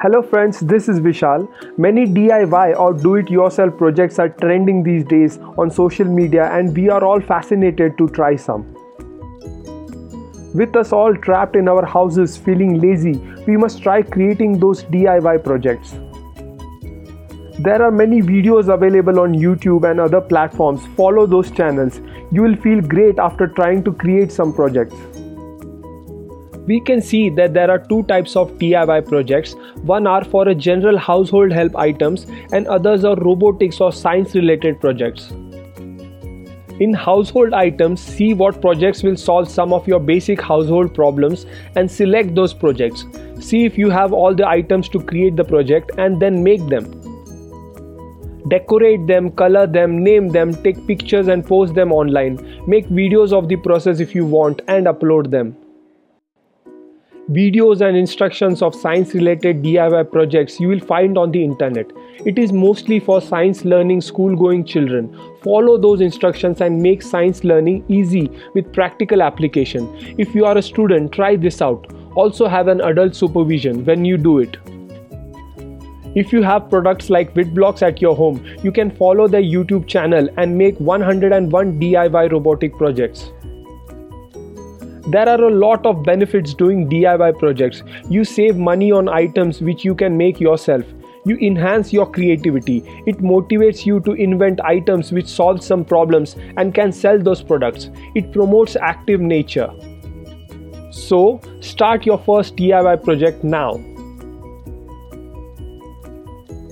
Hello friends, this is Vishal. Many DIY or do it yourself projects are trending these days on social media and we are all fascinated to try some. With us all trapped in our houses feeling lazy, we must try creating those DIY projects. There are many videos available on YouTube and other platforms. Follow those channels. You will feel great after trying to create some projects we can see that there are two types of DIY projects. One are for a general household help items and others are robotics or science related projects. In household items, see what projects will solve some of your basic household problems and select those projects. See if you have all the items to create the project and then make them. Decorate them, color them, name them, take pictures and post them online. Make videos of the process if you want and upload them. Videos and instructions of science related DIY projects you will find on the internet. It is mostly for science learning school going children. Follow those instructions and make science learning easy with practical application. If you are a student, try this out. Also, have an adult supervision when you do it. If you have products like WitBlox at your home, you can follow their YouTube channel and make 101 DIY robotic projects. There are a lot of benefits doing DIY projects. You save money on items which you can make yourself. You enhance your creativity. It motivates you to invent items which solve some problems and can sell those products. It promotes active nature. So, start your first DIY project now.